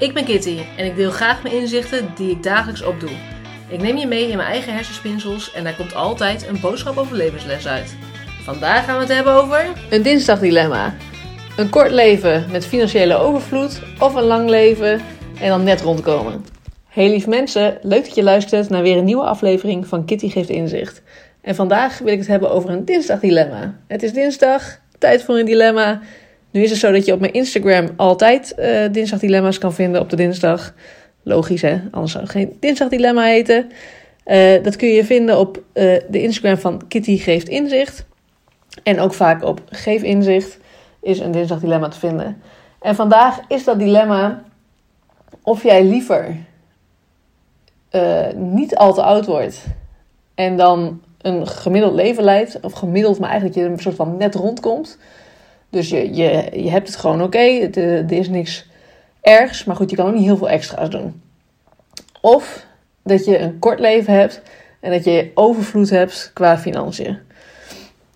Ik ben Kitty en ik deel graag mijn inzichten die ik dagelijks opdoe. Ik neem je mee in mijn eigen hersenspinsels en daar komt altijd een boodschap over levensles uit. Vandaag gaan we het hebben over... Een dinsdagdilemma. Een kort leven met financiële overvloed of een lang leven en dan net rondkomen. Hey lief mensen, leuk dat je luistert naar weer een nieuwe aflevering van Kitty Geeft Inzicht. En vandaag wil ik het hebben over een dinsdagdilemma. Het is dinsdag, tijd voor een dilemma. Nu is het zo dat je op mijn Instagram altijd uh, dinsdagdilemma's kan vinden op de dinsdag. Logisch hè, anders zou het geen dinsdagdilemma heten. Uh, dat kun je vinden op uh, de Instagram van Kitty Geeft Inzicht. En ook vaak op Geef Inzicht is een dinsdagdilemma te vinden. En vandaag is dat dilemma of jij liever niet al te oud wordt en dan een gemiddeld leven leidt. Of gemiddeld, maar eigenlijk je een soort van net rondkomt. Dus je, je, je hebt het gewoon oké, eh, er is niks ergs, maar goed, je kan ook niet heel veel extra's doen. Of dat je een kort leven hebt en dat je overvloed hebt qua financiën.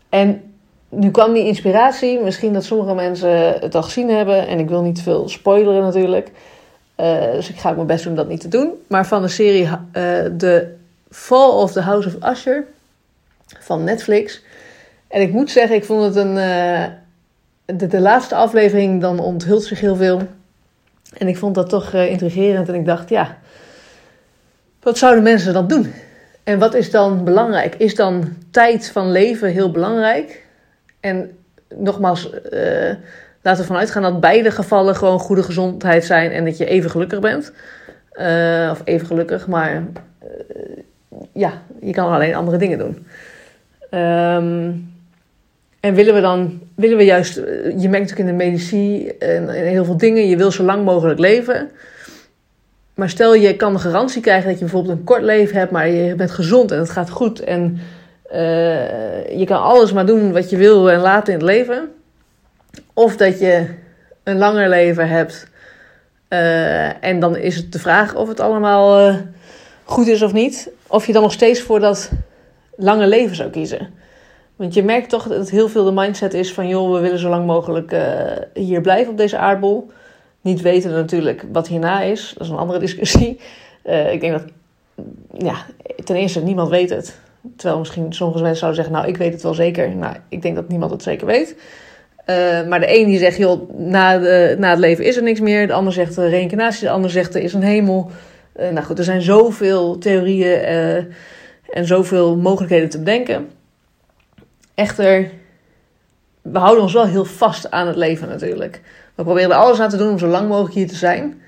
En nu kwam die inspiratie, misschien dat sommige mensen het al gezien hebben, en ik wil niet veel spoileren natuurlijk. Uh, dus ik ga mijn best doen dat niet te doen. Maar van de serie uh, The Fall of the House of Usher van Netflix. En ik moet zeggen, ik vond het een. De, de, laatste aflevering dan onthult zich heel veel. En ik vond dat toch uh, intrigerend. En ik dacht, ja, wat zouden mensen dan doen? En wat is dan belangrijk? Is dan tijd van leven heel belangrijk? En nogmaals, uh, laten we vanuit gaan dat beide gevallen gewoon goede gezondheid zijn en dat je even gelukkig bent. Uh, of even gelukkig, maar ja, je kan alleen andere dingen doen. Um, en willen we dan, willen we juist, je merkt natuurlijk in de medici en, en, heel veel dingen, je wil zo lang mogelijk leven. Maar stel je kan de garantie krijgen dat je bijvoorbeeld een kort leven hebt, maar je bent gezond en het gaat goed en uh, je kan alles maar doen wat je wil en laten in het leven. Of dat je een langer leven hebt en dan is het de vraag of het allemaal goed is of niet. Of je dan nog steeds voor dat lange leven zou kiezen. Want je merkt toch dat heel veel de mindset is van... joh, we willen zo lang mogelijk uh, hier blijven op deze aardbol. Niet weten natuurlijk wat hierna is. Dat is een andere discussie. Uh, ik denk dat... Ja, ten eerste, niemand weet het. Terwijl misschien sommige mensen zouden zeggen... nou, ik weet het wel zeker. Nou, ik denk dat niemand het zeker weet. Uh, maar de een die zegt, joh, na, na het leven is er niks meer. De ander zegt reïncarnatie. De ander zegt, er is een hemel. nou goed, er zijn zoveel theorieën en zoveel mogelijkheden te bedenken. Echter, we houden ons wel heel vast aan het leven natuurlijk. We proberen er alles aan te doen om zo lang mogelijk hier te zijn.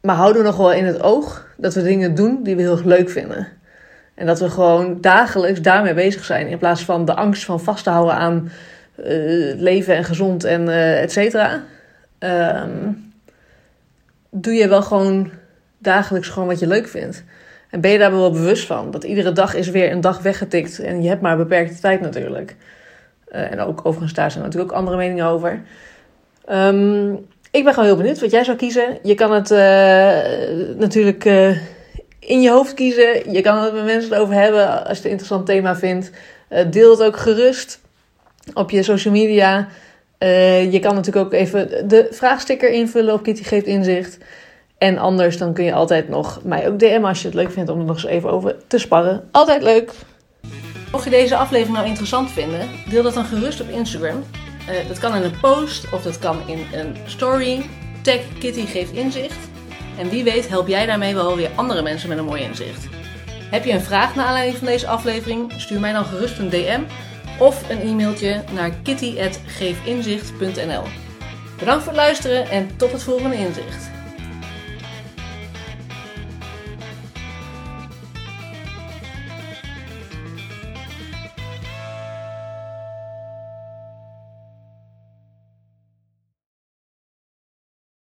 Maar houden we nog wel in het oog dat we dingen doen die we heel leuk vinden. En dat we gewoon dagelijks daarmee bezig zijn. In plaats van de angst van vast te houden aan uh, leven en gezond en uh, et cetera. Um, doe je wel gewoon dagelijks gewoon wat je leuk vindt. En ben je daar wel bewust van? Dat iedere dag is weer een dag weggetikt en je hebt maar beperkte tijd natuurlijk. Uh, en ook overigens, daar zijn natuurlijk ook andere meningen over. Um, ik ben gewoon heel benieuwd wat jij zou kiezen. Je kan het uh, natuurlijk uh, in je hoofd kiezen. Je kan het met mensen over hebben als je het een interessant thema vindt. deel het ook gerust op je social media. je kan natuurlijk ook even de vraagsticker invullen op Kitty Geeft Inzicht. En anders dan kun je altijd nog mij ook DM als je het leuk vindt om er nog eens even over te sparren. Altijd leuk! Mocht je deze aflevering nou interessant vinden, deel dat dan gerust op Instagram. Uh, dat kan in een post of dat kan in een story. Tag Kitty geeft inzicht. En wie weet help jij daarmee wel weer andere mensen met een mooi inzicht. Heb je een vraag naar aanleiding van deze aflevering? Stuur mij dan gerust een DM of een e-mailtje naar kitty.geefinzicht.nl Bedankt voor het luisteren en tot het volgende inzicht.